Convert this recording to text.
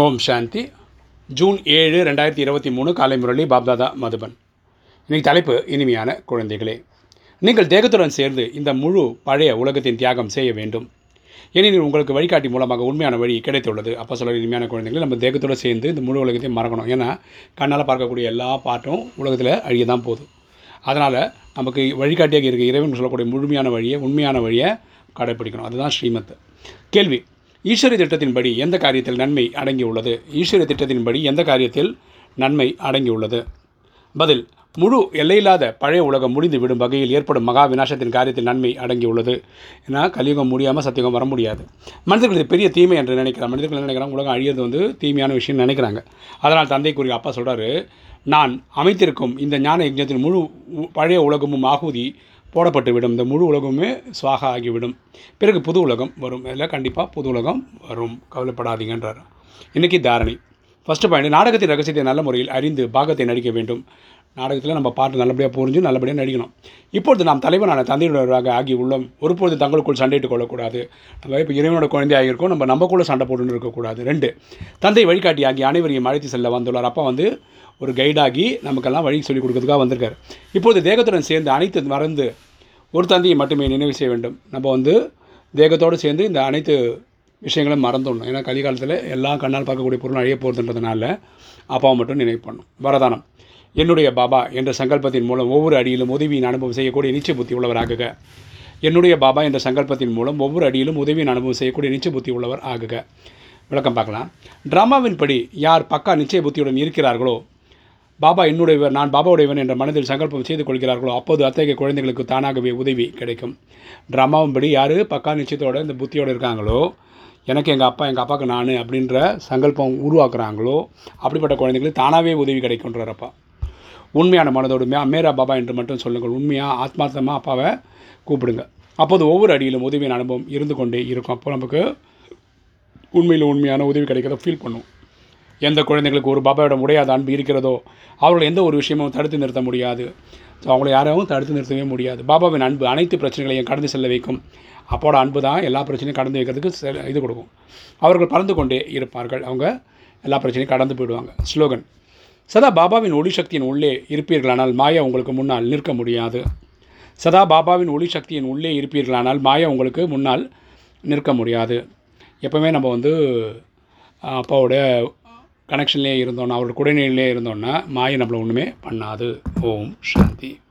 ஓம் சாந்தி. June ஏழு ரெண்டாயிரத்தி இருபத்தி மூணு காலை முரளி பாப்தாதா மதுபன். இன்னைக்கு தலைப்பு இனிமையான குழந்தைகளே. நீங்கள் தேகத்துடன் சேர்ந்து இந்த முழு பழைய உலகத்தின் தியாகம் செய்ய வேண்டும். ஏனெனில் உங்களுக்கு வழிகாட்டி மூலமாக உண்மையான வழி கிடைத்துள்ளது. அப்போ சொல்ல இனிமையான குழந்தைகளை நம்ம தேகத்தோடு சேர்ந்து இந்த முழு உலகத்தையும் மறக்கணும். ஏன்னா கண்ணால் பார்க்கக்கூடிய எல்லா பாட்டும் உலகத்தில் அழிய தான் போதும் அதனால் நமக்கு வழிகாட்டியாக இருக்க இறைவன் சொல்லக்கூடிய முழுமையான வழியை உண்மையான வழியை கடைப்பிடிக்கணும். அதுதான் ஸ்ரீமத் கேள்வி ஈஸ்வரிய திட்டத்தின்படி எந்த காரியத்தில் நன்மை அடங்கியுள்ளது? ஈஸ்வரிய திட்டத்தின்படி எந்த காரியத்தில் நன்மை அடங்கியுள்ளது? பதில் முழு எல்லையில்லாத பழைய உலகம் முடிந்து விடும் வகையில் ஏற்படும் மகா விநாசத்தின் காரியத்தில் நன்மை அடங்கியுள்ளது ஏன்னா கலியுகம் முடியாமல் சத்தியுகம் வர முடியாது. மனிதர்கள் பெரிய தீமை என்று நினைக்கிறான் மனிதர்கள் நினைக்கிறாங்க? உலகம் அழியிறது வந்து தீமையான விஷயம் நினைக்கிறாங்க. அதனால் தந்தை கூறிய அப்பா சொல்கிறாரு நான் அமைத்திருக்கும் இந்த ஞான யஜ்ஞத்தின் முழு உ- பழைய உலகமும் ஆகுதி போடப்பட்டு விடும் இந்த முழு உலகமுமே சுவாக ஆகிவிடும். பிறகு புது உலகம் வரும். இதில் கண்டிப்பாக புது உலகம் வரும். கவலைப்படாதீங்கன்றார். இன்றைக்கி தாரணை. ஃபஸ்ட்டு பாயிண்ட் நாடகத்தின் ரகசியத்தை நல்ல முறையில் அறிந்து பாகத்தை நடிக்க வேண்டும். நாடகத்தில் நம்ம பாட்டு நல்லபடியாக புரிஞ்சு நல்லபடியாக நடிக்கணும். இப்பொழுது நாம் தலைவனான தந்தையுடையவராக ஆகி உள்ளோம் ஒருபோது தங்களுக்குள் சண்டையிட்டுக் கொள்ளக்கூடாது. நம்ம இப்போ இறைவனோட குழந்தை ஆகியிருக்கோம். நம்ம நம்மக்குள்ள சண்டை போட்டுன்னு இருக்கக்கூடாது. ரெண்டு தந்தை வழிகாட்டி ஆகி அனைவரையும் அழைத்து செல்ல வந்துள்ளார். அப்பா வந்து ஒரு கைடாகி நமக்கெல்லாம் வழி சொல்லிக் கொடுக்கறதுக்காக வந்திருக்கார். இப்போது தேகத்துடன் சேர்ந்து அனைத்து மறந்து ஒரு தந்தையை மட்டுமே நினைவு செய்ய வேண்டும். நம்ம வந்து தேகத்தோடு சேர்ந்து இந்த அனைத்து விஷயங்களும் மறந்துடணும். ஏன்னா கலிகாலத்தில் எல்லா கண்ணால் பார்க்கக்கூடிய பொருள் அழிய போகிறதுன்றதுனால அப்பாவை மட்டும் நினைவு பண்ணணும். வரதானம். என்னுடைய பாபா என்ற சங்கல்பத்தின் மூலம் ஒவ்வொரு அடியிலும் உதவியின் அனுபவம் செய்யக்கூடிய நிச்சய புத்தி உள்ளவராகுக. என்னுடைய பாபா என்ற சங்கல்பத்தின் மூலம் ஒவ்வொரு அடியிலும் உதவியின் அனுபவம் செய்யக்கூடிய நிச்சய புத்தி உள்ளவர் ஆகுக. விளக்கம் பார்க்கலாம். ட்ராமாவின் படி யார் பக்கா நிச்சய புத்தியுடன் இருக்கிறார்களோ பாபா என்னுடையவர் நான் பாபாவுடையவன் என்ற மனதில் சங்கல்பம் செய்து கொள்கிறார்களோ அப்போது அத்தகைய குழந்தைகளுக்கு தானாகவே உதவி கிடைக்கும். ட்ராமாவின்படி யார் பக்கா நிச்சயத்தோட இந்த புத்தியோடு இருக்காங்களோ எனக்கு எங்கள் அப்பா எங்கள் அப்பாவுக்கு நான் அப்படின்ற சங்கல்பம் உருவாக்குறாங்களோ அப்படிப்பட்ட குழந்தைகளுக்கு தானாகவே உதவி கிடைக்கும்ன்றப்பா அப்பா. உண்மையான மனதோடு மே மேரா பாபா என்று மட்டும் சொல்லுங்கள். உண்மையாக ஆத்மார்த்தமாக அப்பாவை கூப்பிடுங்க. அப்போது ஒவ்வொரு அடியிலும் உதவியின் அனுபவம் இருந்து கொண்டே இருக்கும். அப்போ நமக்கு உண்மையில் உண்மையான உதவி கிடைக்கிறத ஃபீல் பண்ணும் எந்த குழந்தைகளுக்கு ஒரு பாபாவோட முடியாத அன்பு இருக்கிறதோ அவர்கள் எந்த ஒரு விஷயமும் தடுத்து நிறுத்த முடியாது. ஸோ அவங்கள யாரையும் தடுத்து நிறுத்தவே முடியாது. பாபாவின் அன்பு அனைத்து பிரச்சனைகளையும் கடந்து செல்ல வைக்கும். அப்போட அன்பு தான் எல்லா பிரச்சனையும் கடந்து வைக்கிறதுக்கு இது கொடுக்கும். அவர்கள் பறந்து கொண்டே இருப்பார்கள். அவங்க எல்லா பிரச்சனையும் கடந்து போயிடுவாங்க. ஸ்லோகன். சதா பாபாவின் ஒளி சக்தியின் உள்ளே இருப்பீர்களானால் மாயா உங்களுக்கு முன்னால் நிற்க முடியாது. சதா பாபாவின் ஒளி சக்தியின் உள்ளே இருப்பீர்களானால் மாயா உங்களுக்கு முன்னால் நிற்க முடியாது. எப்போவுமே நம்ம வந்து அப்பாவோட கனெக்ஷன்லேயே இருந்தோன்னா அவரோட குடைநிலையிலே இருந்தோன்னா மாயை நம்மளை ஒன்றுமே பண்ணாது. ஓம் சாந்தி.